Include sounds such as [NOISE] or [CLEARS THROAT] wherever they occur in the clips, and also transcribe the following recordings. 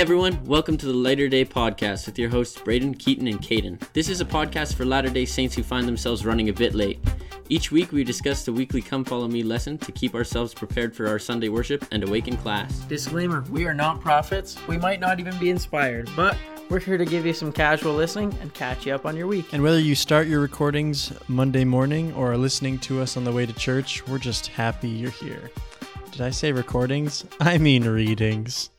everyone, welcome to the Latter Day Podcast with your hosts Braden, Keaton, and Caden. This is a podcast for Latter day Saints who find themselves running a bit late. Each week, we discuss the weekly Come Follow Me lesson to keep ourselves prepared for our Sunday worship and awaken class. Disclaimer We are not prophets. We might not even be inspired, but we're here to give you some casual listening and catch you up on your week. And whether you start your recordings Monday morning or are listening to us on the way to church, we're just happy you're here. Did I say recordings? I mean readings.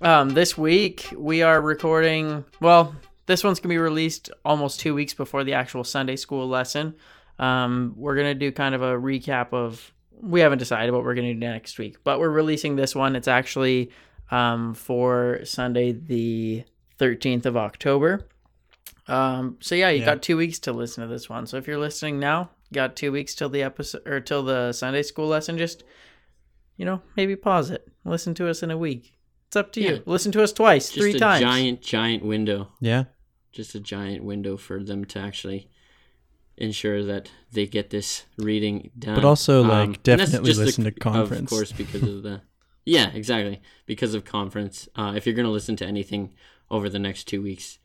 Um, this week, we are recording, well, this one's going to be released almost two weeks before the actual Sunday school lesson. Um, we're going to do kind of a recap of, we haven't decided what we're going to do next week, but we're releasing this one. It's actually um, for Sunday, the 13th of October. Um, so yeah, you Yeah. got two weeks to listen to this one. So if you're listening now, you got two weeks till the episode or till the Sunday school lesson. Just you know, maybe pause it. Listen to us in a week. It's up to Yeah. you. Listen to us twice, Just three a times. giant, giant window. Yeah? Just a giant window for them to actually ensure that they get this reading done. But also, like, and that's definitely just the- listen to conference. Of course, because of the. [LAUGHS] Yeah, exactly. Because of conference. Uh, if you're going to listen to anything over the next two weeks,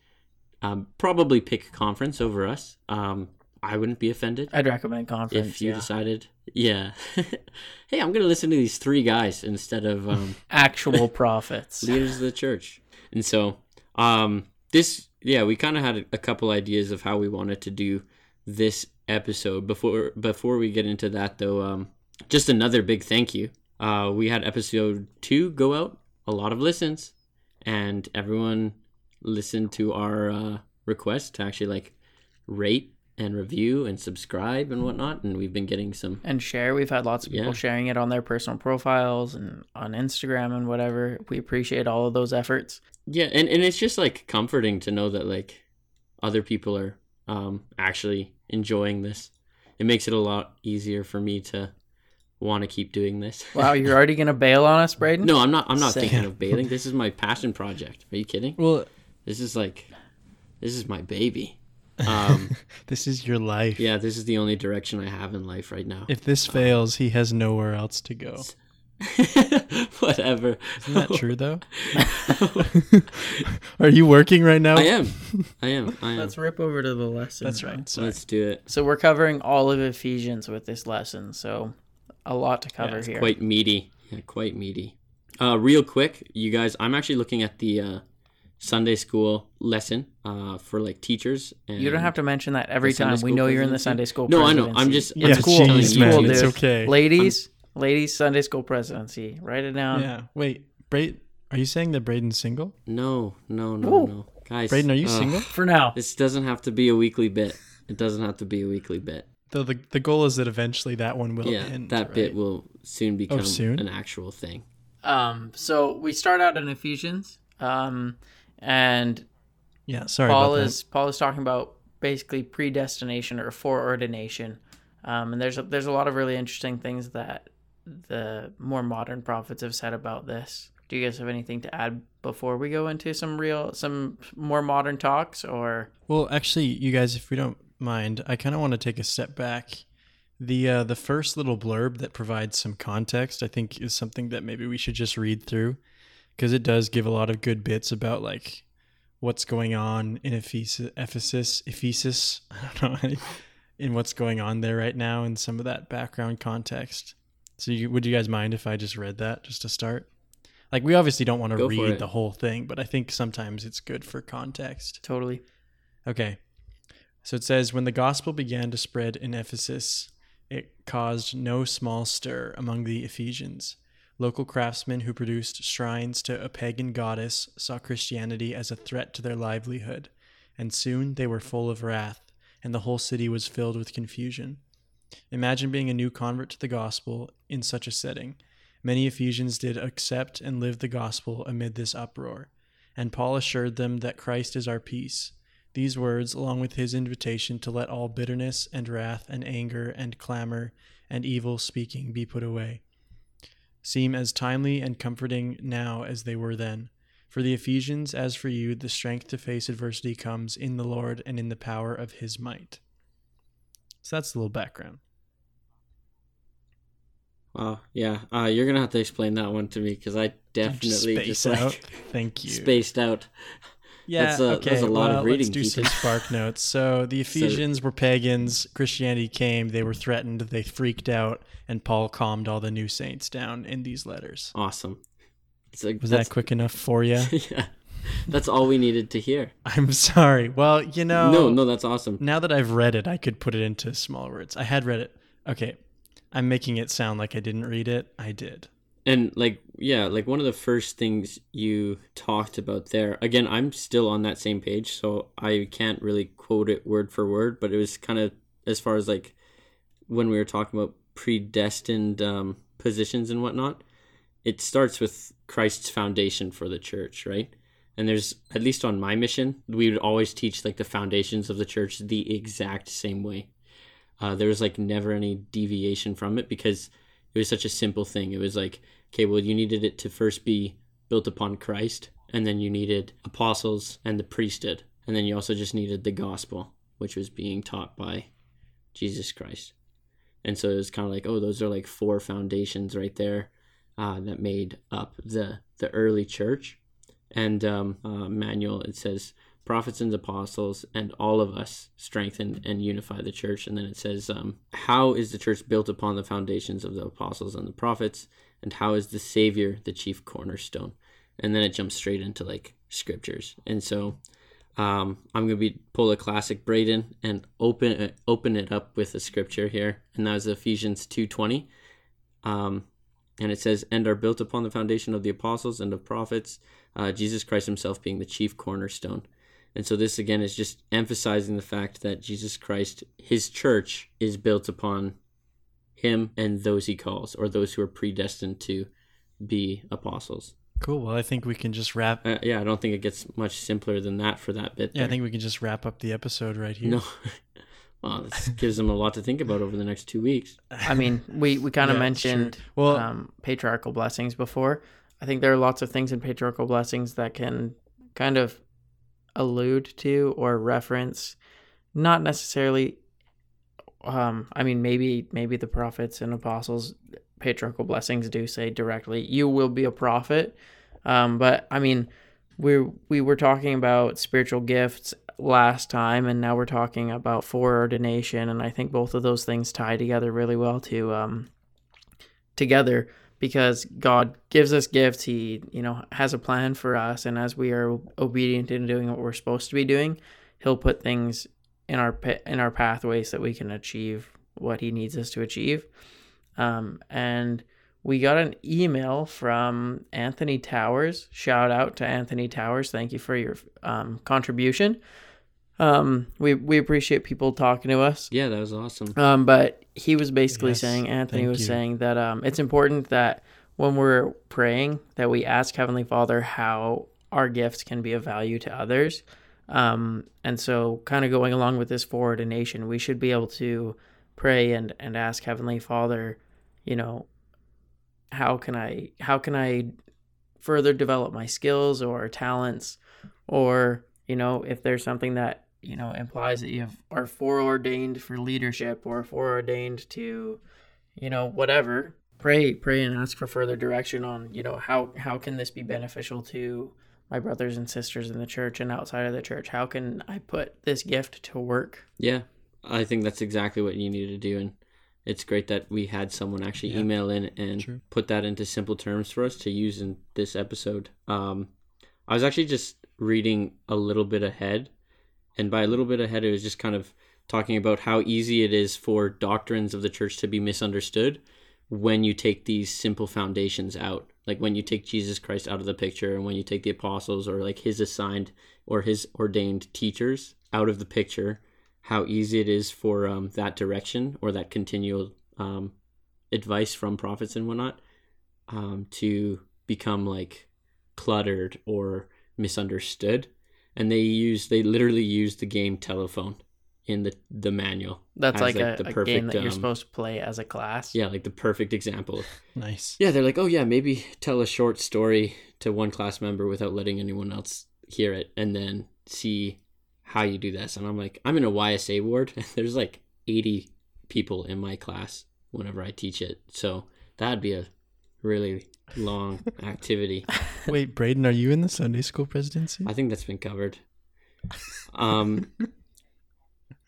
um, probably pick conference over us. Um, I wouldn't be offended I'd recommend conference. if you yeah. decided. Yeah. [LAUGHS] hey, I'm going to listen to these three guys instead of um, [LAUGHS] actual [LAUGHS] prophets. leaders of the church. And so, um, this, yeah, we kind of had a couple ideas of how we wanted to do this episode. Before before we get into that, though, um, just another big thank you. Uh, we had episode two go out, a lot of listens, and everyone listened to our uh, request to actually like rate and review and subscribe and whatnot. And we've been getting some and share. We've had lots of people Yeah. sharing it on their personal profiles and on Instagram and whatever. We appreciate all of those efforts. Yeah, and, and it's just like comforting to know that like other people are um actually enjoying this. It makes it a lot easier for me to want to keep doing this. Wow, you're [LAUGHS] already gonna bail on us, Braden? no, I'm not I'm not Same. thinking of [LAUGHS] bailing. This is my passion project. Are you kidding? Well, This is like this is my baby. Um [LAUGHS] this is your life. yeah, this is the only direction I have in life right now. If this fails, he has nowhere else to go. [LAUGHS] Whatever. Isn't that true, though? [LAUGHS] Are you working right now? I am. I am. I am. Let's rip over to the lesson. That's right. Sorry. Let's do it. So we're covering all of Ephesians with this lesson. So a lot to cover it's here. quite meaty. Yeah, quite meaty. Uh, real quick, you guys, I'm actually looking at the uh, Sunday school lesson uh, for like teachers. And you don't have to mention that every time. We school know you're in the? Sunday school. No, I know. I'm just- Yeah, it's cool. telling It's you, cool, it's okay. Ladies, ladies, Sunday school presidency. Write it down. Yeah. Wait, Braden, are you saying that Braden's single? No, no, no, Ooh. no, guys. Braden, are you uh, single? For now. This doesn't have to be a weekly bit. It doesn't have to be a weekly bit. Though the the goal is that eventually that one will yeah, end. that right? bit will soon become soon? an actual thing. Um, so we start out in Ephesians. Um, and Yeah. Sorry Paul is Paul is talking about basically predestination or foreordination, um, and there's a, there's a lot of really interesting things that the more modern prophets have said about this. Do you guys have anything to add before we go into some real some more modern talks or. Well, actually, you guys, if we don't mind, I kind of want to take a step back. The uh, the first little blurb that provides some context, I think, is something that maybe we should just read through, because it does give a lot of good bits about like what's going on in Ephesus, Ephesus, Ephesus. [LAUGHS] I don't know, in what's going on there right now, and some of that background context. So, you, would you guys mind if I just read that just to start? Like, we obviously don't want to read the whole thing, but I think sometimes it's good for context. totally? Okay. So it says when the gospel began to spread in Ephesus, it caused no small stir among the Ephesians. Local craftsmen who produced shrines to a pagan goddess saw Christianity as a threat to their livelihood, and soon they were full of wrath, and the whole city was filled with confusion. Imagine being a new convert to the gospel in such a setting. Many Ephesians did accept and live the gospel amid this uproar, and Paul assured them that Christ is our peace. These words, along with his invitation to let all bitterness and wrath and anger and clamor and evil speaking be put away, seem as timely and comforting now as they were then. For the Ephesians, as for you, the strength to face adversity comes in the Lord and in the power of his might. So that's a little background. Wow. Yeah. Uh, you're gonna have to explain that one to me because I definitely just out. like Thank you. spaced out. Yeah, That's a- okay. that's a lot of well, reading, Let's do some [LAUGHS] spark notes. So the Ephesians were pagans. Christianity came. They were threatened. They freaked out, and Paul calmed all the new saints down in these letters. Awesome. It's like Was that quick enough for you? [LAUGHS] yeah. That's all we needed to hear. [LAUGHS] I'm sorry. Well, you know, No, no, that's awesome. Now that I've read it, I could put it into small words. I had read it. Okay, I'm making it sound like I didn't read it. I did. And like, yeah, like one of the first things you talked about there. Again, I'm still on that same page, so I can't really quote it word for word. But it was kind of as far as like when we were talking about predestined um, positions and whatnot. It starts with Christ's foundation for the church, right? And there's at least on my mission, we would always teach like the foundations of the church the exact same way. Uh, there was like never any deviation from it because it was such a simple thing. It was like, okay, well, you needed it to first be built upon Christ, and then you needed apostles and the priesthood, and then you also just needed the gospel, which was being taught by Jesus Christ. And so it was kind of like, oh, those are like four foundations right there uh, that made up the the early church. And um, uh, manual it says prophets and apostles and all of us strengthen and unify the church. And then it says, um, how is the church built upon the foundations of the apostles and the prophets? And how is the Savior the chief cornerstone? And then it jumps straight into like scriptures. And so um, I'm gonna be pull a classic Braden and open it, open it up with a scripture here, and that was Ephesians two twenty, um, and it says, "And are built upon the foundation of the apostles and of prophets, uh, Jesus Christ Himself being the chief cornerstone." And so this again is just emphasizing the fact that Jesus Christ, His church, is built upon Him and those He calls, or those who are predestined to be apostles. Cool. Well, I think we can just wrap. Uh, yeah, I don't think it gets much simpler than that for that bit. Yeah, I think we can just wrap up the episode right here. No. [LAUGHS] well, this gives them a lot to think about over the next two weeks. I mean, we, we [LAUGHS] kind of Yeah, it's true. mentioned Well- um, patriarchal blessings before. I think there are lots of things in patriarchal blessings that can kind of allude to or reference, not necessarily. Um, I mean, maybe maybe the prophets and apostles patriarchal blessings do say directly, "You will be a prophet." Um, but I mean, we we were talking about spiritual gifts last time, and now we're talking about foreordination, and I think both of those things tie together really well to um, together because God gives us gifts. He you know has a plan for us, and as we are obedient in doing what we're supposed to be doing, He'll put things in our in our pathways that we can achieve what He needs us to achieve. Um, and we got an email from Anthony Towers. Shout out to Anthony Towers. Thank you for your um, contribution. Um, we we appreciate people talking to us. Yeah, that was awesome. Um, but he was basically Yes, saying Anthony was you. saying that um, it's important that when we're praying that we ask Heavenly Father how our gifts can be of value to others. Um, and so, kind of going along with this foreordination, we should be able to pray and and ask Heavenly Father, you know, how can I how can I further develop my skills or talents, or you know, if there's something that you know implies that you have, are foreordained for leadership or foreordained to, you know, whatever. Pray, pray, and ask for further direction on you know how how can this be beneficial to my brothers and sisters in the church and outside of the church? How can I put this gift to work? Yeah, I think that's exactly what you need to do, and it's great that we had someone actually Yeah. email in and True. put that into simple terms for us to use in this episode. Um, I was actually just reading a little bit ahead, and by a little bit ahead, it was just kind of talking about how easy it is for doctrines of the church to be misunderstood when you take these simple foundations out. Like when you take jesus christ out of the picture and when you take the apostles or like his assigned or his ordained teachers out of the picture how easy it is for um, that direction or that continual um, advice from prophets and whatnot um, to become like cluttered or misunderstood and they use they literally use the game telephone in the the manual That's like, like, a, the a game that you're um, supposed to play as a class. yeah like the perfect example [LAUGHS] Nice. yeah, they're like, oh yeah, maybe tell a short story to one class member without letting anyone else hear it, and then see how you do this. And I'm like, I'm in a YSA ward, and [LAUGHS] there's like 80 people in my class whenever I teach it. So That'd be a really long activity. [LAUGHS] Wait, Braden, are you in the Sunday school presidency? I think that's been covered. Um,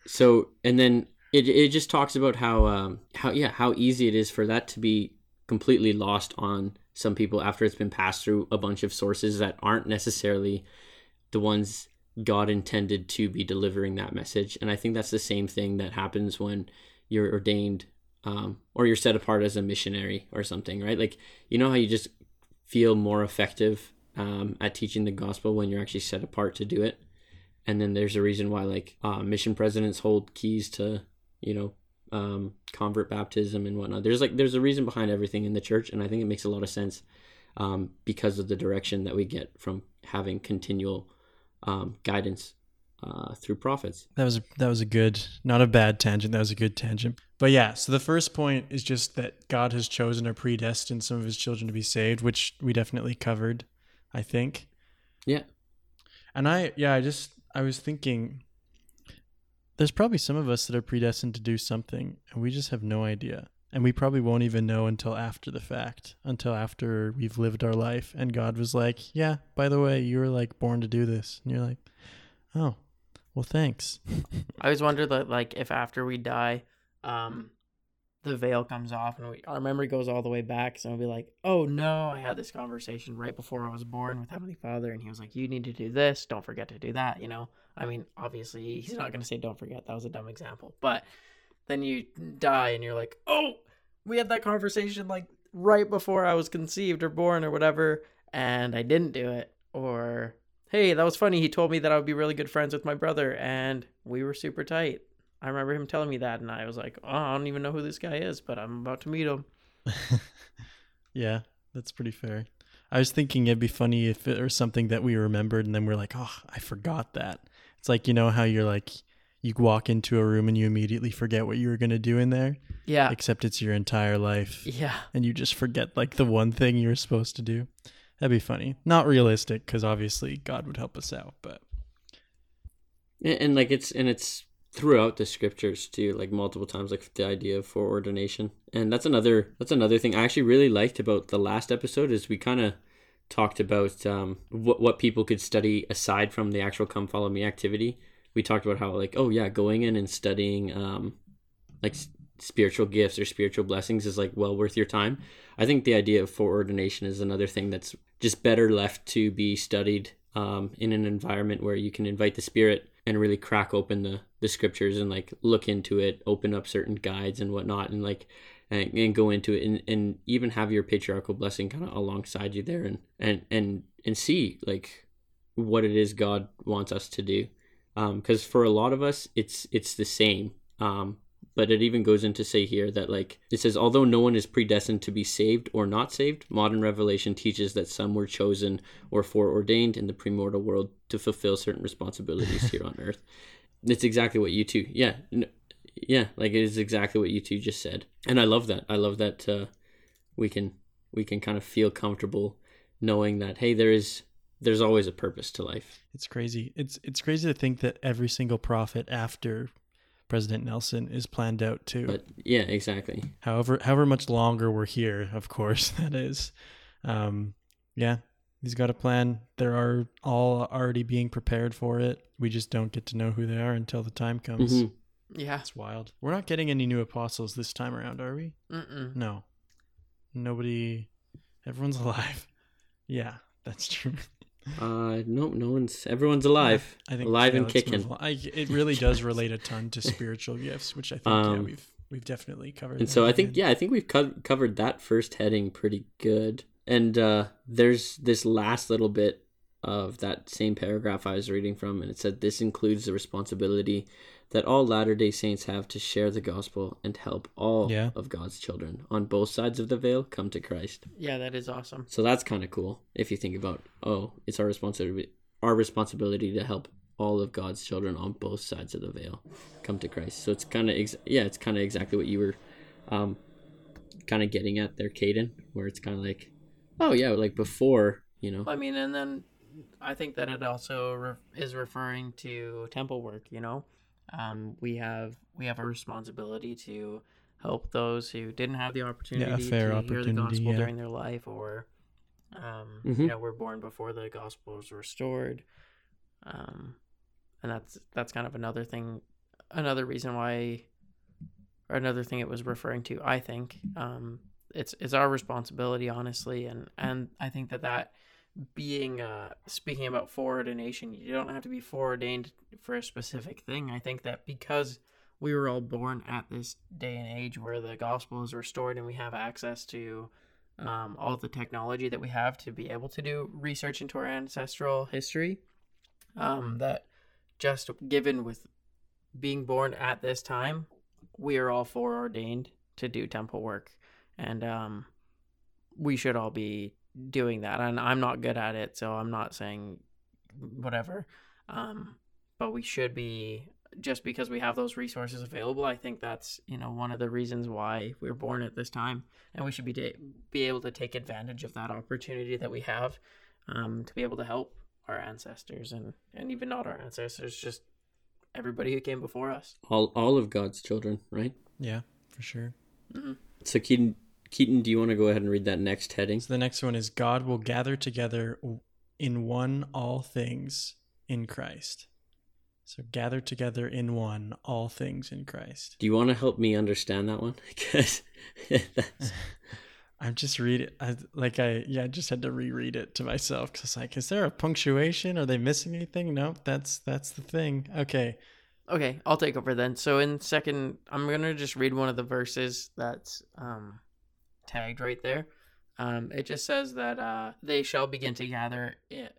so and then it it just talks about how um how yeah how easy it is for that to be completely lost on some people after it's been passed through a bunch of sources that aren't necessarily the ones God intended to be delivering that message. And I think that's the same thing that happens when you're ordained um, or you're set apart as a missionary or something, right? Like, you know how you just feel more effective um, at teaching the gospel when you're actually set apart to do it? And then there's a reason why, like, uh, mission presidents hold keys to, you know, um, convert baptism and whatnot. There's like, there's a reason behind everything in the church. And I think it makes a lot of sense um, because of the direction that we get from having continual um, guidance uh, through prophets. That was a, that was a good, not a bad tangent. That was a good tangent. But yeah, so the first point is just that God has chosen or predestined some of His children to be saved, which we definitely covered, I think. Yeah. And I, yeah, I just, I was thinking, there's probably some of us that are predestined to do something, and we just have no idea. And we probably won't even know until after the fact, until after we've lived our life. And God was like, Yeah, by the way, you were like born to do this. And you're like, Oh, well, thanks. I always wonder that, like, if after we die, um, the veil comes off and we, our memory goes all the way back. So I'll be like, oh no, I had this conversation right before I was born with Heavenly Father, and He was like, you need to do this. Don't forget to do that. You know, I mean, obviously, He's not going to say don't forget. That was a dumb example. But then you die and you're like, oh, we had that conversation like right before I was conceived or born or whatever, and I didn't do it. Or, hey, that was funny. He told me that I would be really good friends with my brother, and we were super tight. I remember him telling me that, and I was like, oh, I don't even know who this guy is, but I'm about to meet him. [LAUGHS] yeah, that's pretty fair. I was thinking it'd be funny if it was something that we remembered and then we're like, oh, I forgot that. It's like, you know, how you're like, you walk into a room and you immediately forget what you were going to do in there. Yeah. Except it's your entire life. Yeah. And you just forget like the one thing you were supposed to do. That'd be funny. Not realistic because obviously God would help us out, but. And, and like it's, and it's throughout the scriptures too, like multiple times, like the idea of foreordination. And that's another, that's another thing I actually really liked about the last episode is we kind of talked about um, what, what people could study aside from the actual come follow me activity we talked about how like oh yeah going in and studying um like spiritual gifts or spiritual blessings is like well worth your time i think the idea of foreordination is another thing that's just better left to be studied um, in an environment where you can invite the spirit and really crack open the the scriptures and like look into it open up certain guides and whatnot and like and, and go into it and, and even have your patriarchal blessing kind of alongside you there and and and and see like what it is god wants us to do. Because um, for a lot of us it's it's the same. Um, but it even goes into say here that like it says although no one is predestined to be saved or not saved modern revelation teaches that some were chosen or foreordained in the premortal world to fulfill certain responsibilities [LAUGHS] here on earth it's exactly what you two yeah yeah like it is exactly what you two just said and i love that i love that uh, we can we can kind of feel comfortable knowing that hey there is there's always a purpose to life. It's crazy. It's it's crazy to think that every single prophet after President Nelson is planned out too. But yeah, exactly. However, however much longer we're here, [LAUGHS] of course, that is. Um, yeah, he's got a plan. There are all already being prepared for it. We just don't get to know who they are until the time comes. Mm-hmm. Yeah, it's wild. We're not getting any new apostles this time around, are we? Mm-mm. No, nobody. Everyone's [LAUGHS] alive. Yeah, that's true. Uh, no, no one's. Everyone's alive. I think alive yeah, and kicking. I, it really does relate a ton to spiritual gifts, which I think um, yeah, we've we've definitely covered. And so I think yeah, I think we've co- covered that first heading pretty good. And uh, there's this last little bit of that same paragraph I was reading from, and it said this includes the responsibility that all Latter day Saints have to share the gospel and help all yeah. of God's children on both sides of the veil come to Christ. Yeah, that is awesome. So that's kind of cool if you think about, oh, it's our responsibility our responsibility to help all of God's children on both sides of the veil come to Christ. So it's kind of ex- yeah, it's kind of exactly what you were um kind of getting at there, Caden, where it's kind of like, oh yeah, like before, you know. I mean, and then I think that it also re- is referring to temple work, you know um, we have we have a responsibility to help those who didn't have the opportunity fair to hear the opportunity, gospel yeah. during their life, or um, Mhm. you know, were born before the gospel was restored. Um, and that's that's kind of another thing, another reason why, or another thing it was referring to. I think um, it's it's our responsibility, honestly, and and I think that that being uh speaking about foreordination, you don't have to be foreordained for a specific thing. I think that because we were all born at this day and age where the gospel is restored and we have access to um, all the technology that we have to be able to do research into our ancestral history. Um, that just given with being born at this time, we are all foreordained to do temple work, and um, we should all be doing that. And I'm not good at it, so I'm not saying whatever. Um, but we should be just because we have those resources available. I think that's you know one of the reasons why we are born at this time, and we should be ta- be able to take advantage of that opportunity that we have um, to be able to help our ancestors and and even not our ancestors, just everybody who came before us. All all of God's children, right? Yeah, for sure. So Keaton, Keaton, do you want to go ahead and read that next heading? So the next one is God will gather together in one all things in Christ. So gather together in one all things in Christ. Do you want to help me understand that one? [LAUGHS] Because [LAUGHS] [LAUGHS] I'm just read it I, like I yeah I just had to reread it to myself because like is there a punctuation? Are they missing anything? Nope, that's that's the thing. Okay, Okay, I'll take over then. So in second, I'm gonna just read one of the verses that's um, tagged right there. Um, it just says that uh, they shall begin to gather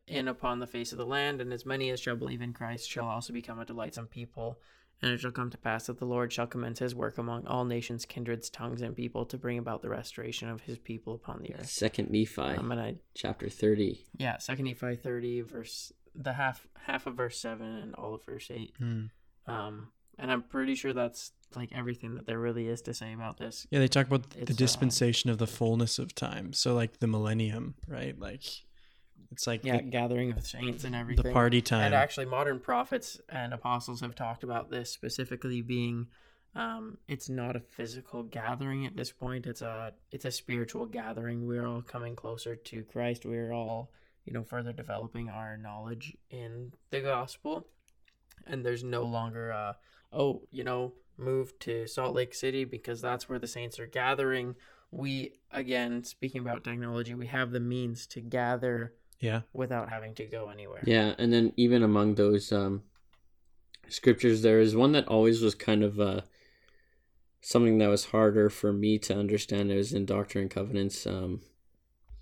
in upon the face of the land, and as many as shall believe in Christ shall also become a delightsome people. And it shall come to pass that the Lord shall commence his work among all nations, kindreds, tongues, and people to bring about the restoration of his people upon the earth. Second Nephi, Um, and I chapter thirty. yeah, Second Nephi thirty verse the half half of verse seven and all of verse eight. Hmm. Um, and I'm pretty sure that's like everything that there really is to say about this. yeah, they talk about the uh, dispensation of the fullness of time. So like the millennium, right? Like it's like Yeah, the, gathering of saints and everything. the party time. And actually, modern prophets and apostles have talked about this specifically being. Um, it's not a physical gathering at this point. It's a it's a spiritual gathering. We're all coming closer to Christ. We're all you know further developing our knowledge in the gospel, and there's no longer uh oh you know move to Salt Lake City because that's where the saints are gathering. We again speaking about technology, we have the means to gather yeah, without having to go anywhere. Yeah, and then even among those um, scriptures, there is one that always was kind of uh, something that was harder for me to understand. It was in Doctrine and Covenants, um,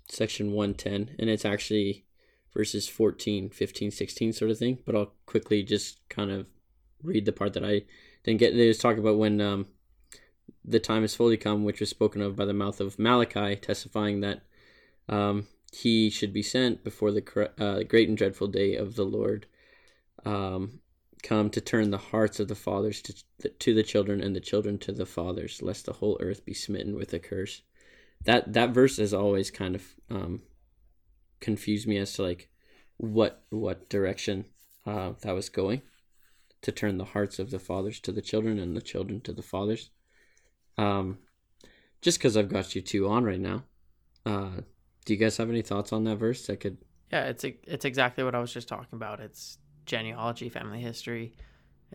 section 110, and it's actually verses 14, 15, 16 sort of thing. But I'll quickly just kind of read the part that I didn't get. They was talking about when um, the time is fully come, which was spoken of by the mouth of Malachi, testifying that um, he should be sent before the uh, great and dreadful day of the Lord um, come to turn the hearts of the fathers to, to the children and the children to the fathers, lest the whole earth be smitten with a curse. That that verse has always kind of um, confused me as to like what what direction uh, that was going to turn the hearts of the fathers to the children and the children to the fathers. Um, just because I've got you two on right now, uh, do you guys have any thoughts on that verse? I could. Yeah, it's it's exactly what I was just talking about. It's genealogy, family history.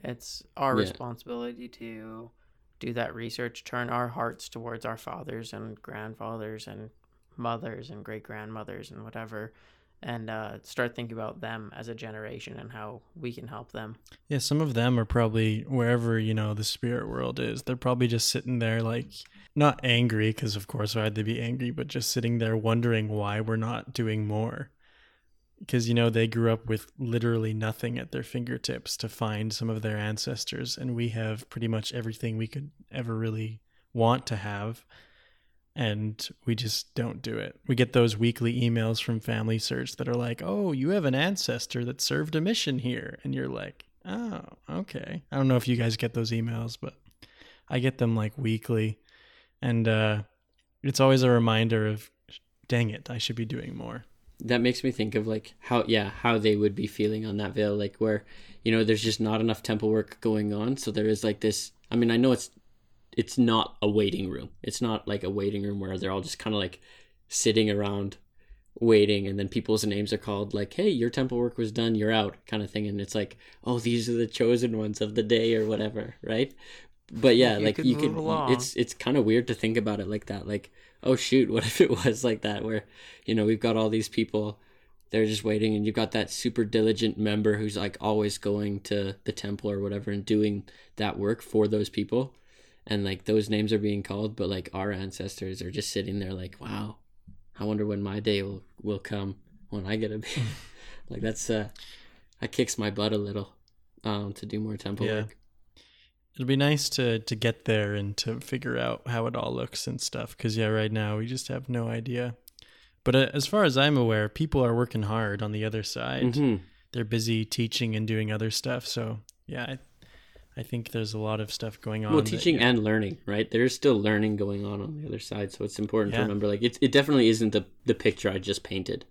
It's our Yeah. responsibility to do that research, turn our hearts towards our fathers and grandfathers and mothers and great grandmothers and whatever, and uh, start thinking about them as a generation and how we can help them. yeah. Some of them are probably wherever you know the spirit world is. They're probably just sitting there like not angry because of course why'd they be angry, but just sitting there wondering why we're not doing more. Because you know they grew up with literally nothing at their fingertips to find some of their ancestors, and we have pretty much everything we could ever really want to have and we just don't do it. We get those weekly emails from Family Search that are like, "Oh, you have an ancestor that served a mission here," and you're like, "Oh, okay." I don't know if you guys get those emails, but I get them like weekly, and uh, it's always a reminder of, "Dang it, I should be doing more." that makes me think of like how yeah how they would be feeling on that veil like where you know there's just not enough temple work going on so there is like this i mean i know it's it's not a waiting room. It's not like a waiting room where they're all just kind of like sitting around waiting and then people's names are called like hey your temple work was done you're out kind of thing and it's like oh these are the chosen ones of the day or whatever right but yeah You like could you can along. it's it's kind of weird to think about it like that like oh shoot [LAUGHS] what if it was like that where you know we've got all these people they're just waiting and you've got that super diligent member who's like always going to the temple or whatever and doing that work for those people and like those names are being called but like our ancestors are just sitting there like wow i wonder when my day will will come when i get to be [LAUGHS] [LAUGHS] like that's uh that kicks my butt a little um to do more temple Yeah. work It'll be nice to to get there and to figure out how it all looks and stuff. Because yeah, right now we just have no idea. But uh, as far as I'm aware, people are working hard on the other side. hmm They're busy teaching and doing other stuff. So yeah, I, think there's a lot of stuff going on. well that- teaching and learning right there's still learning going on on the other side so it's important to remember like it, it definitely isn't the the picture i just painted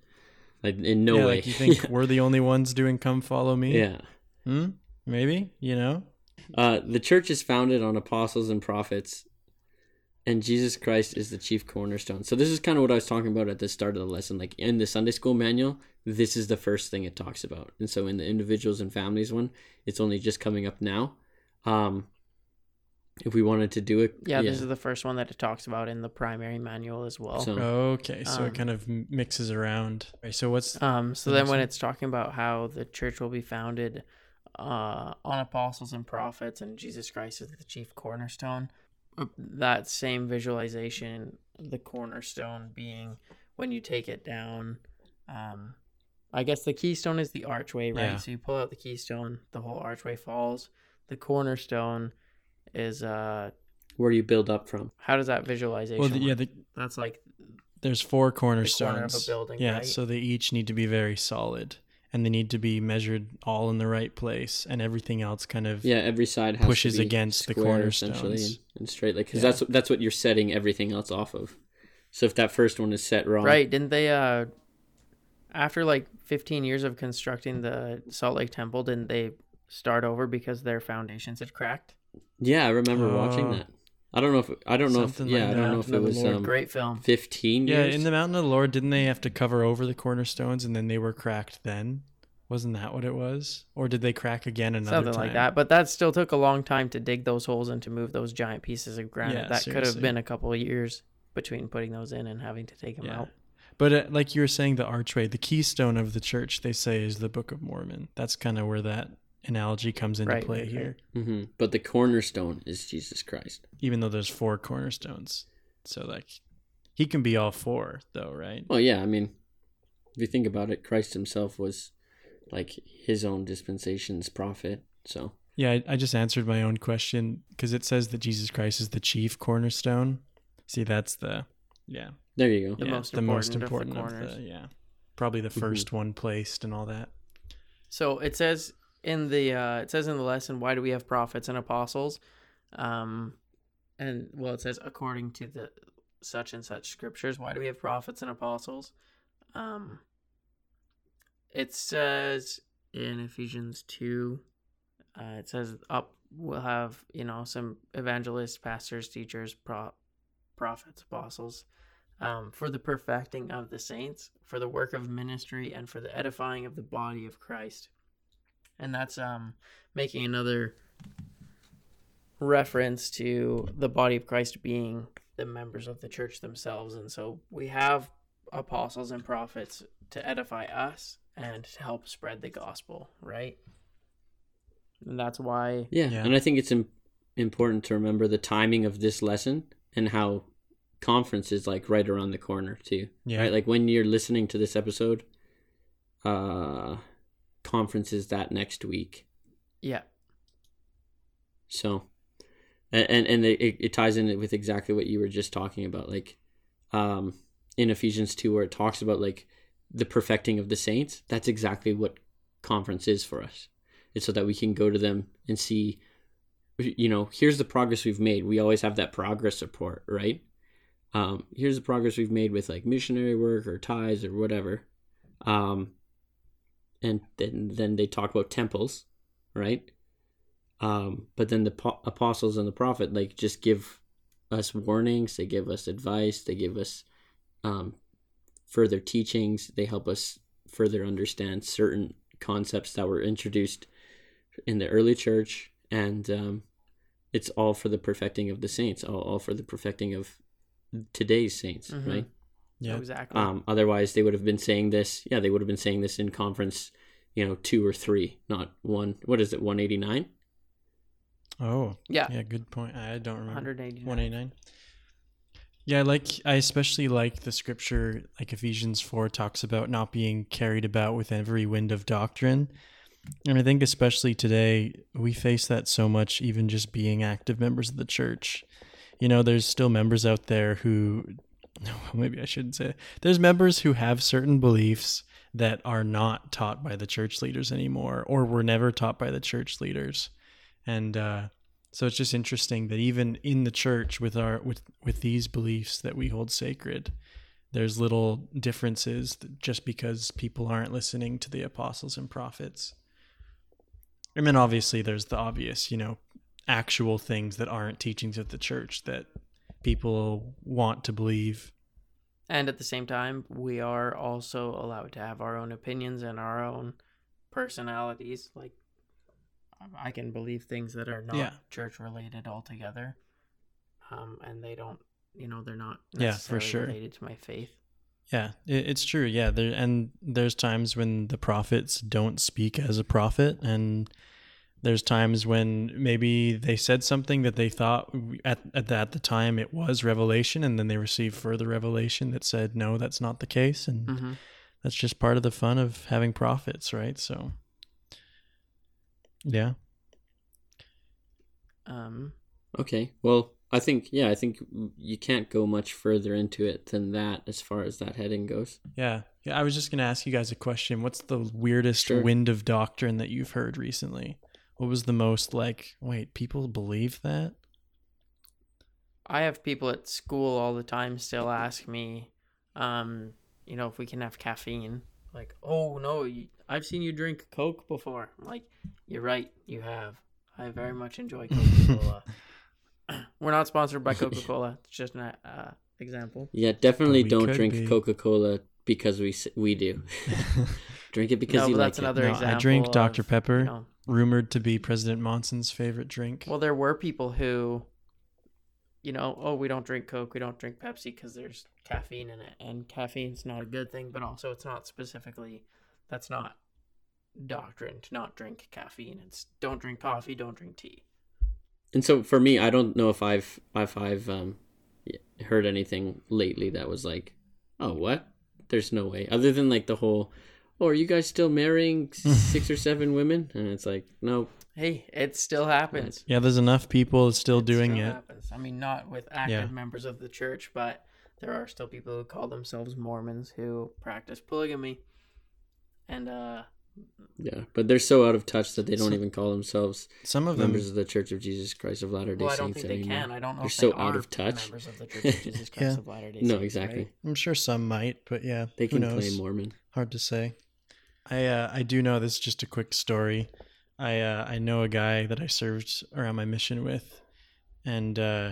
like in no yeah, way like you think [LAUGHS] we're the only ones doing "Come Follow Me"? yeah Hmm? Maybe you know. Uh, the church is founded on apostles and prophets, and Jesus Christ is the chief cornerstone. So this is kind of what I was talking about at the start of the lesson. Like in the Sunday school manual, this is the first thing it talks about, and so in the individuals and families one, it's only just coming up now. Um, if we wanted to do it, Yeah, this is the first one that it talks about in the primary manual as well. So- Okay, so Um, it kind of mixes around. Okay, so what's Um, so The then when one. it's talking about how the church will be founded uh, on apostles and prophets and Jesus Christ is the chief cornerstone, uh, that same visualization, the cornerstone being when you take it down, um, I guess the keystone is the archway, right? Yeah. So you pull out the keystone, the whole archway falls. The cornerstone is uh where you build up from. how does that visualization well, the, yeah, the, that's like there's four the corner cornerstones. of a building yeah, right? so they each need to be very solid, and they need to be measured all in the right place, and everything else kind of Yeah, every side has Pushes to be against the square, essentially, cornerstones. and, and straight. Like because Yeah. that's that's what you're setting everything else off of. So if that first one is set wrong, Right? Didn't they? Uh, after like 15 years of constructing the Salt Lake Temple, didn't they start over because their foundations had cracked? Yeah, I remember watching Oh. that. I don't know if I don't know if Something yeah like I don't know if it was Lord. um, Great film. 15 yeah. years. In the Mountain of the Lord, didn't they have to cover over the cornerstones, and then they were cracked? Then wasn't that what it was, or did they crack again another Something time? like that. But that still took a long time to dig those holes and to move those giant pieces of granite. Yeah, that could have been a couple of years between putting those in and having to take them Yeah. out. But uh, like you were saying, the archway, the keystone of the church, they say is the Book of Mormon. That's kind of where that analogy comes into Right, play right, right. here. hmm But the cornerstone is Jesus Christ. Even though there's four cornerstones, so like he can be all four, though, right? Well, yeah, I mean, if you think about it, Christ Himself was like His own dispensation's prophet. So Yeah, I, I just answered my own question because it says that Jesus Christ is the chief cornerstone. See, that's the yeah, there you go. The yeah, most the most important important of the of the, yeah, probably the Mhm. 1st one placed and all that. So it says in the uh, it says in the lesson, why do we have prophets and apostles? Um, and well, it says according to the such and such scriptures. Why do we have prophets and apostles? Um, it says in Ephesians two, uh, it says up we'll have you know some evangelists, pastors, teachers, pro- prophets, apostles. Um, for the perfecting of the saints, for the work of ministry, and for the edifying of the body of Christ. And that's um, making another reference to the body of Christ being the members of the church themselves. And so we have apostles and prophets to edify us and to help spread the gospel, right? And that's why Yeah, Yeah. and I think it's Im- important to remember the timing of this lesson and how conference is like right around the corner too. Yeah, Right, like when you're listening to this episode, uh, conference is that next week. yeah, So, and and, and it, it ties in with exactly what you were just talking about, like, um, in Ephesians two, where it talks about like the perfecting of the saints. That's exactly what conference is for us. It's so that we can go to them and see, you know, here's the progress we've made. We always have that progress report, right? Um, here's the progress we've made with like missionary work or ties or whatever. Um, and then then they talk about temples, right? Um, but then the po- apostles and the prophet like just give us warnings. They give us advice. They give us um, further teachings. They help us further understand certain concepts that were introduced in the early church, and um, it's all for the perfecting of the saints, all, all for the perfecting of today's saints, Mhm. right? Yeah. Exactly. Um, otherwise, they would have been saying this. Yeah, they would have been saying this in conference, you know, two or three, not one. What is it, one eighty nine? Oh, yeah. yeah, good point. I don't remember. 189. 189. Yeah, I like I especially like the scripture like Ephesians 4 talks about not being carried about with every wind of doctrine. And I think especially today we face that so much even just being active members of the church. You know, there's still members out there who no, [LAUGHS] maybe I shouldn't say. it. There's members who have certain beliefs that are not taught by the church leaders anymore or were never taught by the church leaders. And uh so it's just interesting that even in the church with our with with these beliefs that we hold sacred, there's little differences just because people aren't listening to the apostles and prophets. I mean, obviously there's the obvious, you know, actual things that aren't teachings of the church that people want to believe. And at the same time, we are also allowed to have our own opinions and our own personalities. Like, I can believe things that are not Yeah. church related altogether. Um, and they don't, you know, they're not Yeah, for sure. related to my faith. Yeah, it, it's true. Yeah, there and there's times when the prophets don't speak as a prophet, and there's times when maybe they said something that they thought at at the, at the time it was revelation, and then they received further revelation that said no, that's not the case, and Mm-hmm. that's just part of the fun of having prophets, right? So, yeah, Um, Okay. Well, I think yeah, I think you can't go much further into it than that as far as that heading goes. yeah, yeah. I was just gonna ask you guys a question. What's the weirdest Sure. wind of doctrine that you've heard recently? What was the most like? Wait, people believe that? I have people at school all the time still ask me, um, you know, if we can have caffeine. Like, oh no, you, I've seen you drink Coke before. I'm like, you're right, you have. I very much enjoy [LAUGHS] Coca Cola. [CLEARS THROAT] We're not sponsored by Coca Cola. [LAUGHS] It's just an uh, example. Yeah, definitely don't drink be. Coca Cola because we we do. [LAUGHS] drink it because no, you but like that's it. another No, I example. drink Dr. of, Pepper. you know, Rumored to be President Monson's favorite drink. well, there were people who, you know, oh, we don't drink Coke, we don't drink Pepsi because there's caffeine in it, and caffeine's not a good thing, but also it's not specifically, that's not doctrine to not drink caffeine. It's don't drink coffee, don't drink tea. And so for me, I don't know if I've if I've um heard anything lately that was like, oh what? There's no way. Other than like the whole, oh, are you guys still marrying [LAUGHS] six or seven women? And it's like, no, Hey, it still happens. yeah, there's enough people still It doing still it. Happens. I mean, not with active Yeah. members of the church, but there are still people who call themselves Mormons who practice polygamy, and uh, yeah. But they're so out of touch that they don't So- even call themselves Some of them, members of the Church of Jesus Christ of Latter Day well, I don't Saints think they anymore. can. I don't know They're if so they out of touch. members of the Church of Jesus [LAUGHS] Christ Yeah. of Latter Day No, Saints. exactly. right? I'm sure some might, but yeah, They who can knows? play Mormon. Hard to say. I uh, I do know this is just a quick story. I uh, I know a guy that I served around my mission with, and uh,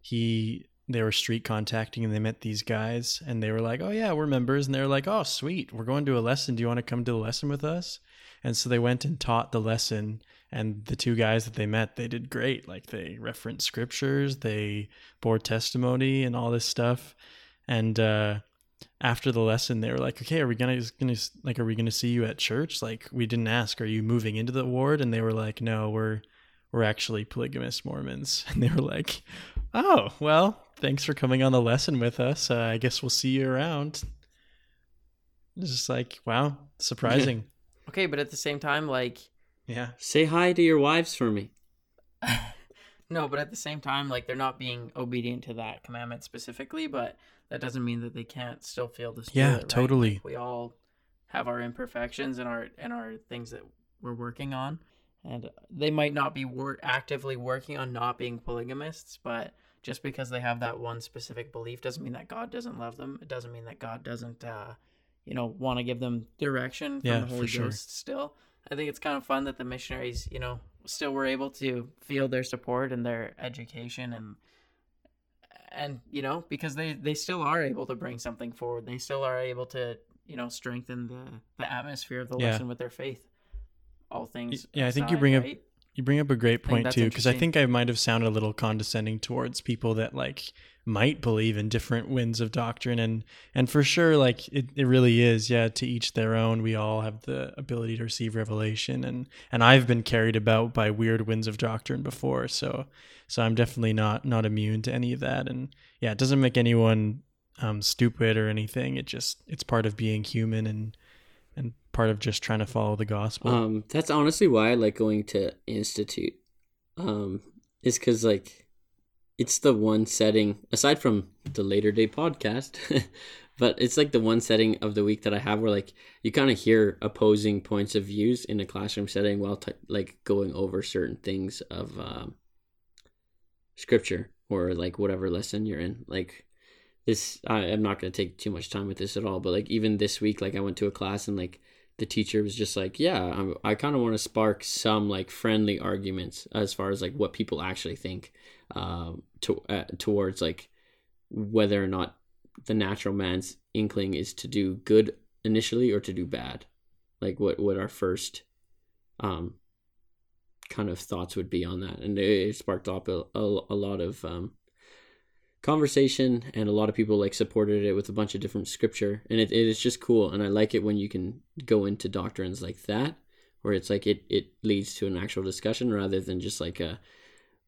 he they were street contacting and they met these guys and they were like, oh yeah, we're members, and they were like, oh sweet, we're going to a lesson. Do you want to come to the lesson with us? And so they went and taught the lesson. And the two guys that they met, they did great. Like they referenced scriptures, they bore testimony, and all this stuff. And uh, after the lesson they were like okay are we gonna gonna like are we gonna see you at church? Like we didn't ask are you moving into the ward? And they were like no we're we're actually polygamous mormons. [LAUGHS] And they were like oh well thanks for coming on the lesson with us. Uh, i guess we'll see you around. It's just like wow surprising. [LAUGHS] Okay, but at the same time, like yeah. Say hi to your wives for me. [LAUGHS] no, but at the same time, like they're not being obedient to that commandment specifically, but that doesn't mean that they can't still feel the spirit. Yeah, right? totally. Like, we all have our imperfections and our and our things that we're working on, and they might not be wor- actively working on not being polygamists, but just because they have that one specific belief doesn't mean that God doesn't love them. It doesn't mean that God doesn't, uh, you know, want to give them direction from Yeah, the Holy sure. Ghost. Still, I think it's kind of fun that the missionaries, you know, still were able to feel their support and their education and and you know because they they still are able to bring something forward they still are able to you know strengthen the the atmosphere of the Yeah. lesson with their faith all things yeah, I think you aside, bring up- right? You bring up a great point too, because I think I might have sounded a little condescending towards people that like might believe in different winds of doctrine, and and for sure, like it, it really is, yeah. To each their own. We all have the ability to receive revelation, and and I've been carried about by weird winds of doctrine before, so so I'm definitely not not immune to any of that, and yeah, it doesn't make anyone um, stupid or anything. It just it's part of being human and and part of just trying to follow the gospel. Um, that's honestly why I like going to institute. Um, is because like it's the one setting aside from the later day podcast, [LAUGHS] but it's like the one setting of the week that I have where like you kind of hear opposing points of views in a classroom setting while t- like going over certain things of um, scripture or like whatever lesson you're in. Like this, I, I'm not gonna take too much time with this at all, but like even this week, like I went to a class and like the teacher was just like, yeah, I'm, I kind of want to spark some like friendly arguments as far as like what people actually think um, to, uh, towards like whether or not the natural man's inkling is to do good initially or to do bad. Like what, what our first um, kind of thoughts would be on that. And it, it sparked up a, a, a lot of um, conversation and a lot of people like supported it with a bunch of different scripture and it, it is just cool and i like it when you can go into doctrines like that where it's like it, it leads to an actual discussion rather than just like a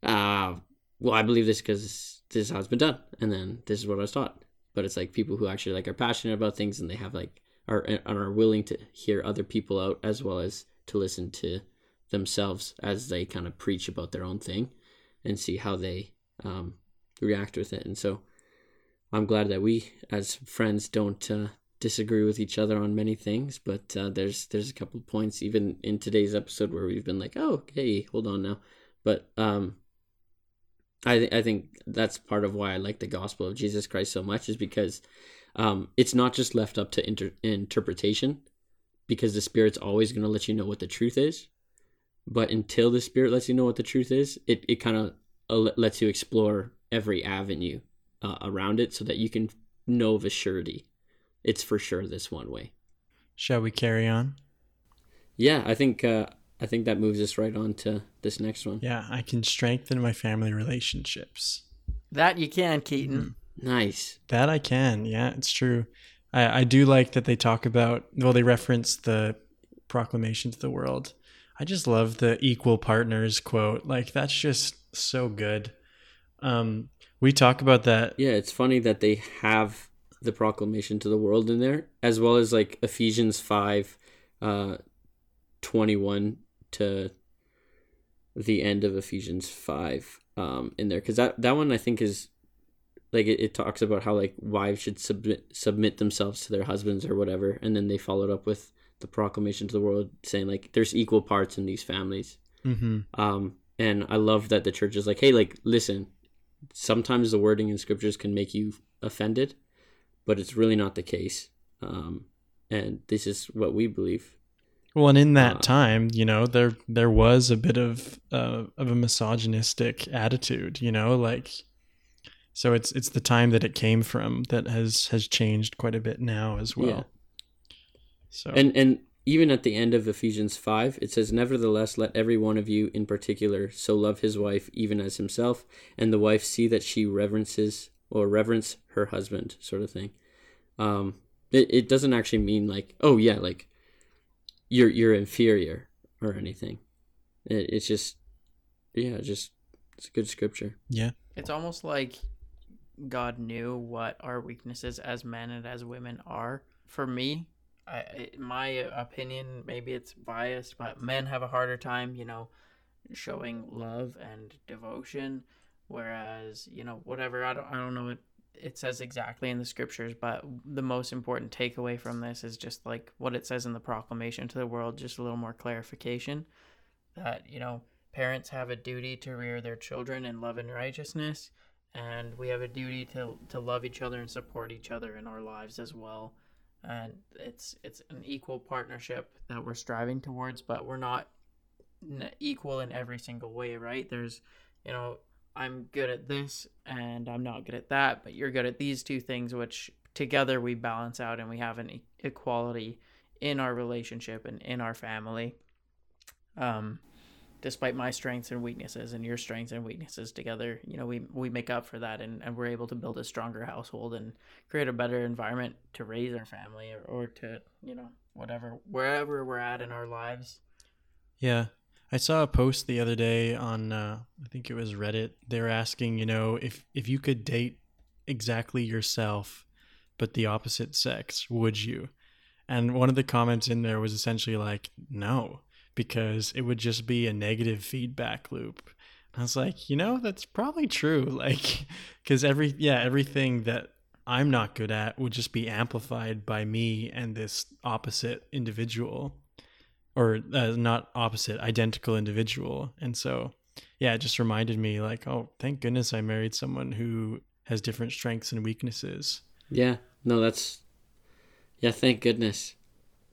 uh well i believe this because this is how it's been done and then this is what i was taught. But it's like people who actually like are passionate about things and they have like are and are willing to hear other people out as well as to listen to themselves as they kind of preach about their own thing and see how they um react with it. And so I'm glad that we as friends don't uh, disagree with each other on many things, but uh, there's there's a couple of points even in today's episode where we've been like, oh, hey, hold on now. But um, I th- I think that's part of why I like the gospel of Jesus Christ so much is because um, it's not just left up to inter- interpretation, because the Spirit's always going to let you know what the truth is. But until the Spirit lets you know what the truth is, it, it kind of uh, lets you explore every avenue uh, around it so that you can know of a surety it's for sure this one way Shall we carry on? yeah i think uh, i think that moves us right on to this next one Yeah, I can strengthen my family relationships. that you can keaton nice That I can. Yeah, it's true. I, I do like that they talk about, well, they reference the proclamation to the world. I just love the equal partners quote. Like, that's just so good. Um, we talk about that. yeah it's funny that they have the proclamation to the world in there as well as like ephesians 5 uh 21 to the end of ephesians 5 um in there because that that one i think is like it, it talks about how like wives should submit submit themselves to their husbands or whatever and then they followed up with the proclamation to the world saying like there's equal parts in these families hmm um and i love that the church is like hey like listen sometimes the wording in scriptures can make you offended but it's really not the case um and this is what we believe Well, and in that Uh, time, you know, there there was a bit of uh, of a misogynistic attitude, you know, like so it's it's the time that it came from that has has changed quite a bit now as well. Yeah. So and and even at the end of ephesians 5 it says nevertheless let every one of you in particular so love his wife even as himself and the wife see that she reverences or reverence her husband sort of thing. Um it, it doesn't actually mean like oh yeah like you're you're inferior or anything. It, it's just yeah just it's a good scripture. Yeah, It's almost like God knew what our weaknesses as men and as women are. For me, I, I- my opinion, maybe it's biased, but men have a harder time, you know, showing love and devotion, whereas you know whatever I don't I don't know what it says exactly in the scriptures, but the most important takeaway from this is just like what it says in the proclamation to the world, just a little more clarification that you know parents have a duty to rear their children in love and righteousness and we have a duty to to love each other and support each other in our lives as well and it's it's an equal partnership that we're striving towards but we're not equal in every single way, right? There's, you know, I'm good at this and I'm not good at that, but you're good at these two things, which together we balance out and we have an equality in our relationship and in our family. Um, despite my strengths and weaknesses and your strengths and weaknesses together, you know, we we make up for that and, and we're able to build a stronger household and create a better environment to raise our family or, or to, you know, whatever wherever we're at in our lives. Yeah. I saw a post the other day on uh, I think it was Reddit. They were asking, you know, if if you could date exactly yourself but the opposite sex, would you? And one of the comments in there was essentially like, no, because it would just be a negative feedback loop. I was like, you know, that's probably true. [LAUGHS] Like, because every, yeah, everything that I'm not good at would just be amplified by me and this opposite individual, or uh, not opposite, identical individual. And so, yeah, it just reminded me, like, oh, thank goodness I married someone who has different strengths and weaknesses. Yeah, no, that's yeah. Thank goodness,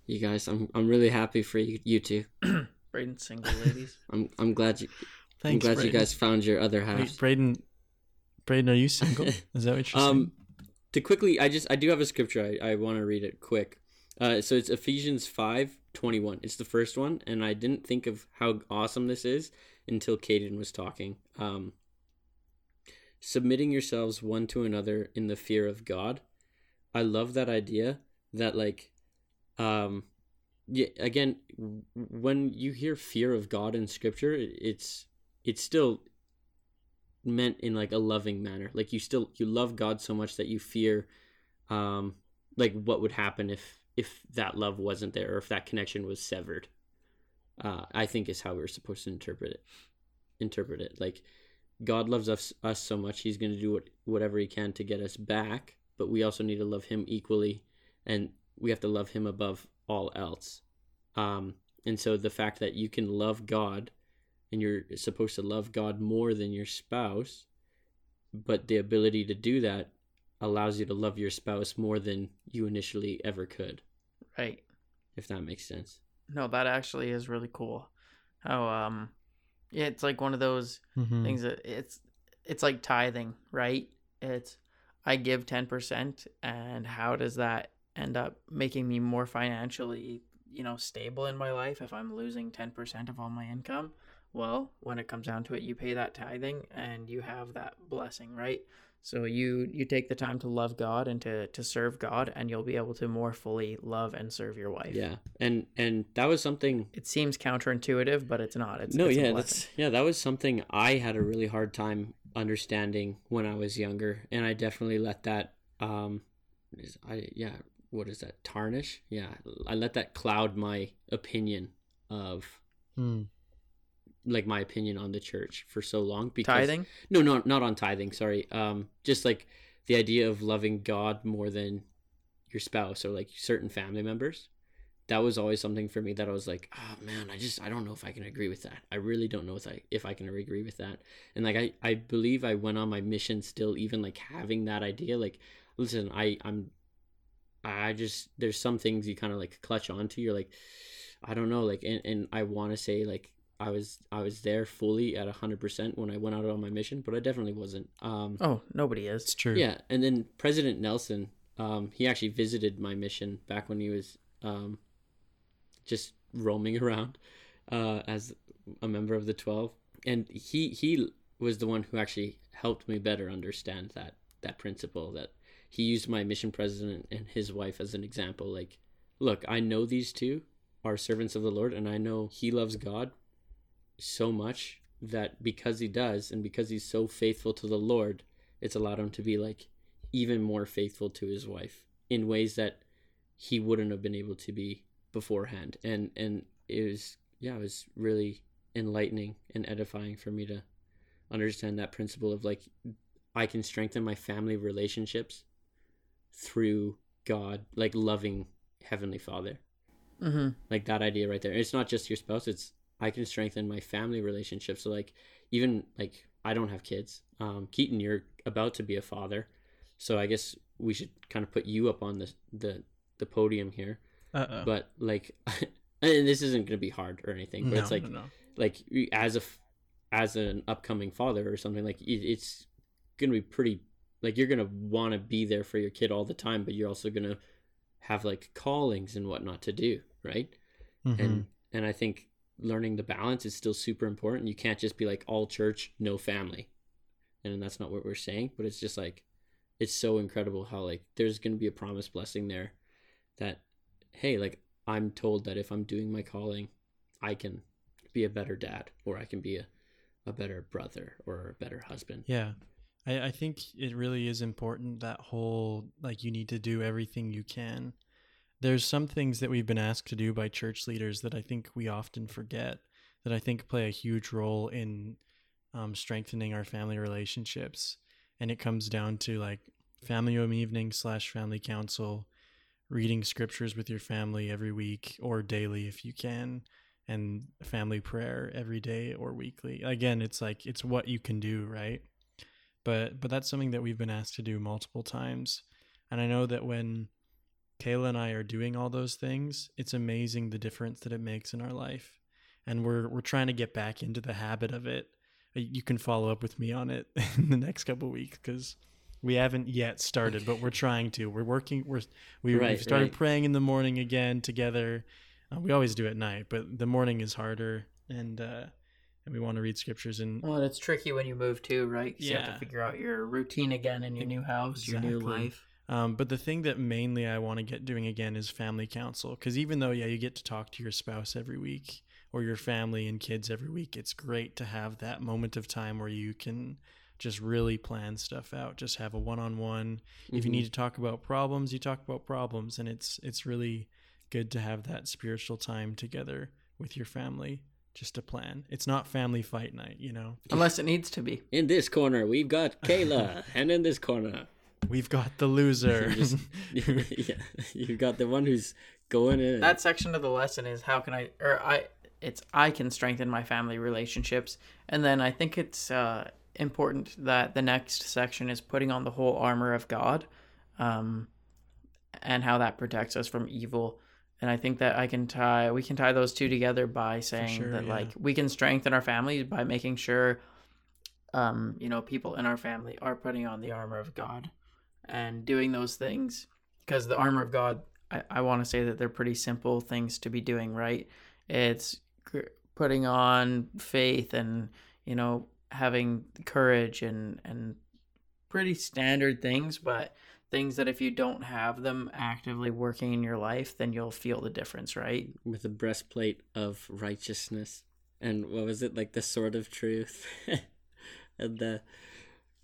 you guys. I'm I'm really happy for you, you two. [CLEARS THROAT] Braden single [LAUGHS] ladies. I'm I'm glad you. I'm Thanks, glad you guys found your other half. Wait, Braden, Braden, are you single? [LAUGHS] Is that what you're saying? Um, to quickly, I just I do have a scripture. I, I want to read it quick. Uh, so it's Ephesians five twenty one. It's the first one, and I didn't think of how awesome this is until Caden was talking. Um, submitting yourselves one to another in the fear of God. I love that idea. That like, um, yeah. Again, when you hear fear of God in Scripture, it's it's still meant in like a loving manner like you still you love god so much that you fear um like what would happen if if that love wasn't there or if that connection was severed uh i think is how we're supposed to interpret it interpret it like god loves us us so much he's going to do what, whatever he can to get us back but we also need to love him equally and we have to love him above all else um and so the fact that you can love god and you're supposed to love God more than your spouse, but the ability to do that allows you to love your spouse more than you initially ever could, right. if that makes sense. No, that actually is really cool. How um yeah, it's like one of those Mhm. things that it's it's like tithing, right? It's I give 10% and how does that end up making me more financially, you know, stable in my life if I'm losing 10% of all my income? Well, when it comes down to it, you pay that tithing and you have that blessing, right? So you you take the time to love God and to to serve God and you'll be able to more fully love and serve your wife. Yeah, and and that was something. It seems counterintuitive, but it's not. It's no, it's yeah, that's yeah, that was something I had a really hard time understanding when I was younger, and I definitely let that um, I yeah, what is that tarnish? Yeah, I let that cloud my opinion of Hmm. like my opinion on the church for so long because tithing. no no not on tithing sorry um just like the idea of loving god more than your spouse or like certain family members that was always something for me that i was like oh man i just i don't know if i can agree with that i really don't know if i if i can agree with that and like i i believe i went on my mission still even like having that idea like listen i i'm i just there's some things you kind of like clutch onto you're like i don't know like and, and i want to say like I was I was there fully at hundred percent when I went out on my mission, but I definitely wasn't. Um, Oh, nobody is. It's true. yeah, and then President Nelson, um, he actually visited my mission back when he was um, just roaming [LAUGHS] around uh, as a member of the Twelve, and he he was the one who actually helped me better understand that that principle. That he used my mission president and his wife as an example. Like, look, I know these two are servants of the Lord, and I know he loves God so much that because he does, and because he's so faithful to the Lord, it's allowed him to be like even more faithful to his wife in ways that he wouldn't have been able to be beforehand and and it was yeah it was really enlightening and edifying for me to understand that principle of like i can strengthen my family relationships through god like loving heavenly father Mm-hmm. like that idea right there it's not just your spouse it's i can strengthen my family relationships so like even like i don't have kids um keaton you're about to be a father so i guess we should kind of put you up on the the, the podium here Uh-oh. but like [LAUGHS] and this isn't going to be hard or anything but no, it's like no, no. like as a as an upcoming father or something like it's gonna be pretty like you're gonna want to be there for your kid all the time but you're also gonna have like callings and whatnot to do right Mhm. and and i think learning the balance is still super important you can't just be like all church no family and that's not what we're saying but it's just like it's so incredible how like there's gonna be a promised blessing there that hey like i'm told that if i'm doing my calling i can be a better dad or i can be a, a better brother or a better husband Yeah. I, I think it really is important that whole like you need to do everything you can. There's some things that we've been asked to do by church leaders that I think we often forget that I think play a huge role in um, strengthening our family relationships. And it comes down to like family home evening slash family council, reading scriptures with your family every week or daily if you can, and family prayer every day or weekly. Again, it's like it's what you can do, right? But but that's something that we've been asked to do multiple times. And I know that when Kayla and I are doing all those things, it's amazing the difference that it makes in our life. And we're we're trying to get back into the habit of it. Uh, You can follow up with me on it [LAUGHS] in the next couple of weeks because we haven't yet started, but we're trying to. We're working. We're we, Right, we've started right. praying in the morning again together. Uh, we always do at night, but the morning is harder, and uh, and we want to read scriptures and Well, it's tricky when you move too, right? 'Cause You have to figure out your routine again in your new house, your new life. Um, but the thing that mainly I want to get doing again is family council. Because even though, yeah, you get to talk to your spouse every week or your family and kids every week, it's great to have that moment of time where you can just really plan stuff out. Just have a one on one. If you Mhm. need to talk about problems, you talk about problems. And it's it's really good to have that spiritual time together with your family just a plan. It's not family fight night, you know. Unless it needs to be. in this corner we've got [LAUGHS] kayla and in this corner We've got the loser. [LAUGHS] Just- [LAUGHS] yeah, you've got the one who's going in That section of the lesson is how can I or I it's I can strengthen my family relationships. And then I think it's uh important that the next section is putting on the whole armor of God. Um and how that protects us from evil. And I think that I can tie we can tie those two together by saying sure, that yeah. like we can strengthen our families by making sure um you know people in our family are putting on the armor of God and doing those things because the armor of God I, I want to say that they're pretty simple things to be doing right it's cr- putting on faith and you know having courage and and pretty standard things but things that if you don't have them actively working in your life then you'll feel the difference right? With a breastplate of righteousness. And what was it? Like the sword of truth? [LAUGHS] And the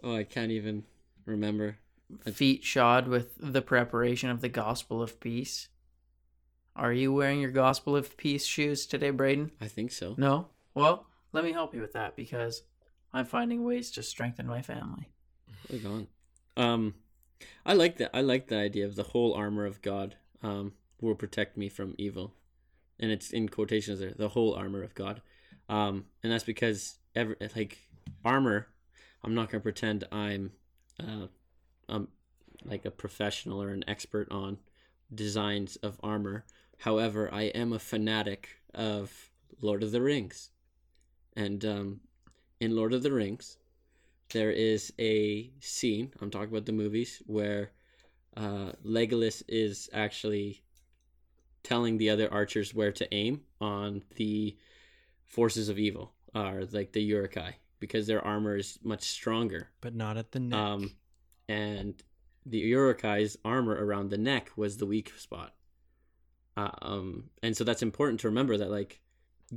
oh i can't even remember. Feet shod with the preparation of the gospel of peace. Are you wearing your gospel of peace shoes today braden? I think so. No? Well let me help you with that because i'm finding ways to strengthen my family. Hold on. Um, I like that. I like the idea of the whole armor of God. Um, will protect me from evil, and it's in quotations there. The whole armor of God. Um, and that's because every like armor. I'm not gonna pretend I'm, uh, um, like a professional or an expert on designs of armor. However, I am a fanatic of Lord of the Rings, and um, in Lord of the Rings, there is a scene i'm talking about the movies where uh, legolas is actually telling the other archers where to aim on the forces of evil or like the Uruk-hai because their armor is much stronger but not at the neck. um, and the Uruk-hai's armor around the neck was the weak spot uh, um, and so that's important to remember that like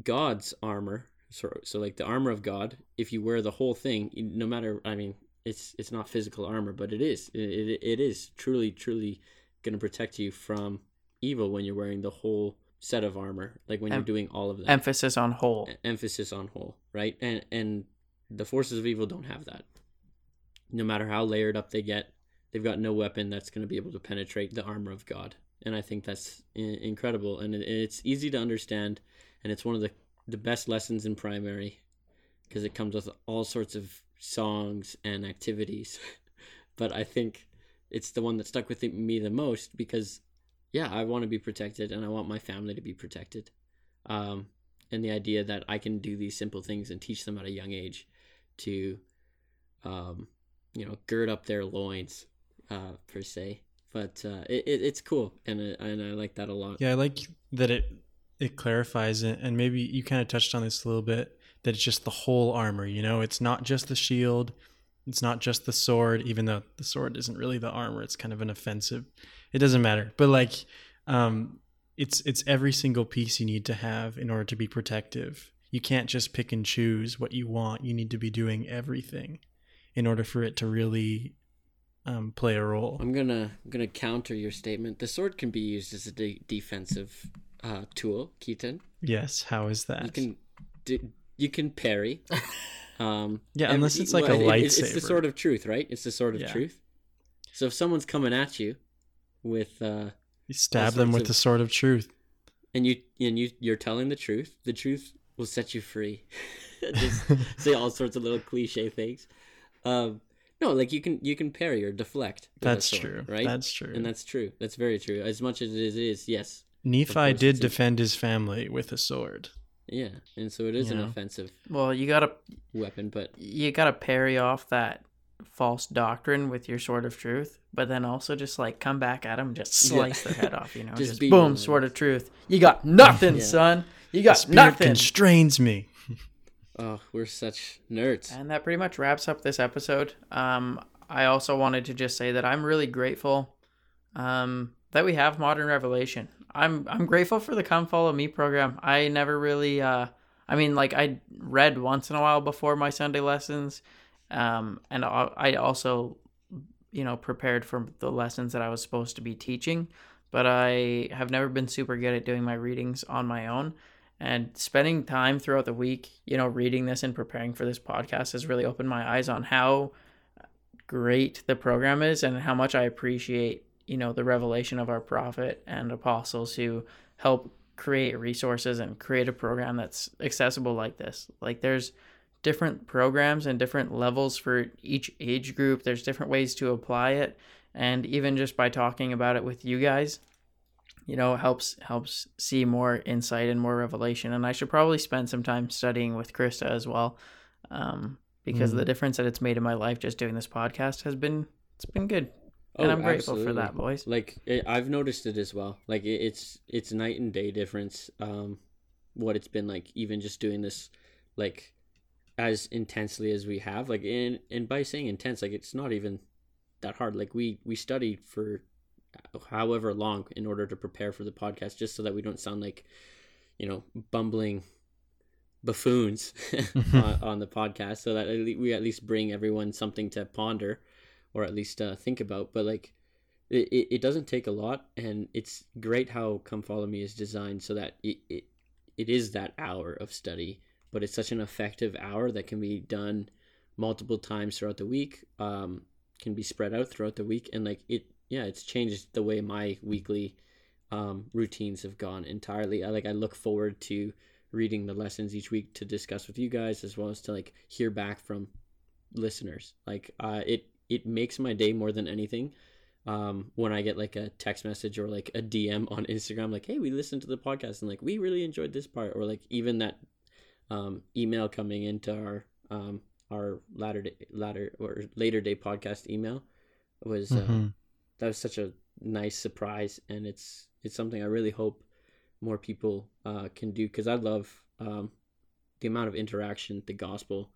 god's armor so, so like the armor of god if you wear the whole thing no matter i mean it's it's not physical armor but it is it, it, it is truly truly going to protect you from evil when you're wearing the whole set of armor like when Em- you're doing all of that. emphasis on whole. Emphasis on whole right? And and the forces of evil don't have that. No matter how layered up they get they've got no weapon that's going to be able to penetrate the armor of god. And i think that's i- incredible. And it, it's easy to understand and it's one of the the best lessons in primary because it comes with all sorts of songs and activities [LAUGHS] but i think it's the one that stuck with me the most because yeah i want to be protected and i want my family to be protected um, and the idea that I can do these simple things and teach them at a young age to, um, you know, gird up their loins, uh, per se. But uh, it, it it's cool, and I, and I like that a lot. Yeah, I like that it it clarifies it, and maybe you kind of touched on this a little bit. That it's just the whole armor. You know, it's not just the shield, it's not just the sword. Even though the sword isn't really the armor, it's kind of an offensive. It doesn't matter, but like, um, it's it's every single piece you need to have in order to be protective. You can't just pick and choose what you want. You need to be doing everything in order for it to really um, play a role. I'm gonna I'm gonna counter your statement. The sword can be used as a de- defensive uh, tool, Keaton. Yes, how is that? You can do, you can parry. [LAUGHS] Um, Yeah, every- unless it's like a it- it- It's the lightsaber. sword of truth, right? It's the sword of Yeah. truth. So if someone's coming at you with uh, You stab them with of- the sword of truth. and you and you you're telling the truth, the truth will set you free. [LAUGHS] Just [LAUGHS] say all sorts of little cliche things. Um, no, like you can you can parry or deflect. That's sword, true. right? That's true. and that's true. That's very true. As much as it is, is yes, Nephi did defend his family with a sword. yeah, and so it is You an know? offensive Well, you gotta weapon, but you gotta parry off that false doctrine with your sword of truth, but then also just like come back at them, just Yeah. slice their head off. You [LAUGHS] know, Just just, boom, relentless. sword of truth. You got nothing, Yeah. son. You got spirit nothing. constrains me. [LAUGHS] oh, we're such nerds. And that pretty much wraps up this episode. Um, I also wanted to just say that I'm really grateful um, that we have Modern Revelation. I'm I'm grateful for the Come Follow Me program. I never really, uh, I mean, like I read once in a while before my Sunday lessons, um, and I I also, you know, prepared for the lessons that I was supposed to be teaching. But I have never been super good at doing my readings on my own and spending time throughout the week, you know, reading this and preparing for this podcast has really opened my eyes on how great the program is and how much I appreciate, you know, the revelation of our prophet and apostles who help create resources and create a program that's accessible like this. Like there's different programs and different levels for each age group. There's different ways to apply it and even just by talking about it with you guys, you know, helps helps see more insight and more revelation. And I should probably spend some time studying with Krista as well, um, because Mhm. the difference that it's made in my life just doing this podcast has been it's been good, and I'm grateful for that, boys. Like it, I've noticed it as well. Like it, it's it's night and day difference. Um, what it's been like, even just doing this, like as intensely as we have. Like in and by saying intense, like it's not even that hard. Like we we study for however long in order to prepare for the podcast, just so that we don't sound like you know bumbling buffoons [LAUGHS] [LAUGHS] on, on the podcast, so that we at least bring everyone something to ponder or at least uh, think about. But like, it, it, doesn't take a lot, and it's great how Come Follow Me is designed so that it, it it is that hour of study, but it's such an effective hour that can be done multiple times throughout the week. Um, can be spread out throughout the week, and like it, yeah, it's changed the way my weekly um, routines have gone entirely. I like I look forward to reading the lessons each week to discuss with you guys as well as to like hear back from listeners like uh it it makes my day more than anything um when i get like a text message or like a dm on instagram like hey we listened to the podcast and like we really enjoyed this part or like even that um email coming into our um our latter day latter or later day podcast email was uh, Mhm. that was such a nice surprise and it's it's something i really hope more people uh, can do because i love um, the amount of interaction the gospel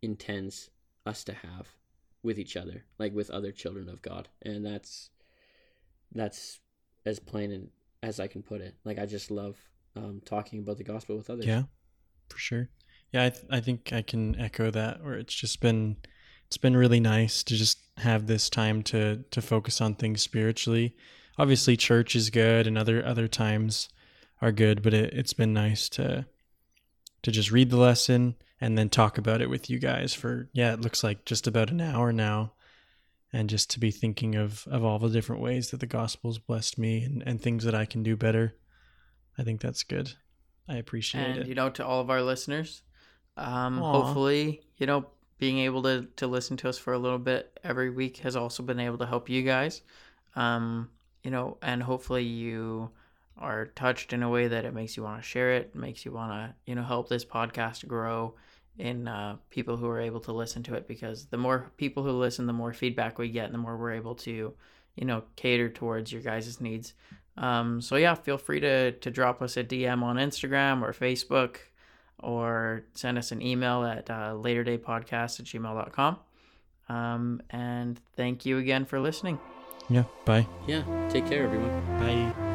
intends us to have with each other like with other children of god and that's that's as plain and as i can put it like i just love um, talking about the gospel with others Yeah, for sure. Yeah, I, th- I think I can echo that. Where it's just been, it's been really nice to just have this time to to focus on things spiritually. Obviously, church is good, and other other times are good, but it, it's been nice to to just read the lesson and then talk about it with you guys for yeah, it looks like just about an hour now, and just to be thinking of of all the different ways that the gospel's blessed me and and things that I can do better. I think that's good. I appreciate it. and it. you know to all of our listeners um Aw. hopefully you know being able to to listen to us for a little bit every week has also been able to help you guys um you know and hopefully you are touched in a way that it makes you want to share it, makes you want to, you know, help this podcast grow in uh, people who are able to listen to it because the more people who listen, the more feedback we get and the more we're able to, you know, cater towards your guys' needs. Um, so yeah, feel free to, to drop us a DM on Instagram or Facebook or send us an email at uh, laterdaypodcast at gmail.com. Um, and thank you again for listening. Yeah. Bye. Yeah. Take care, everyone. Bye.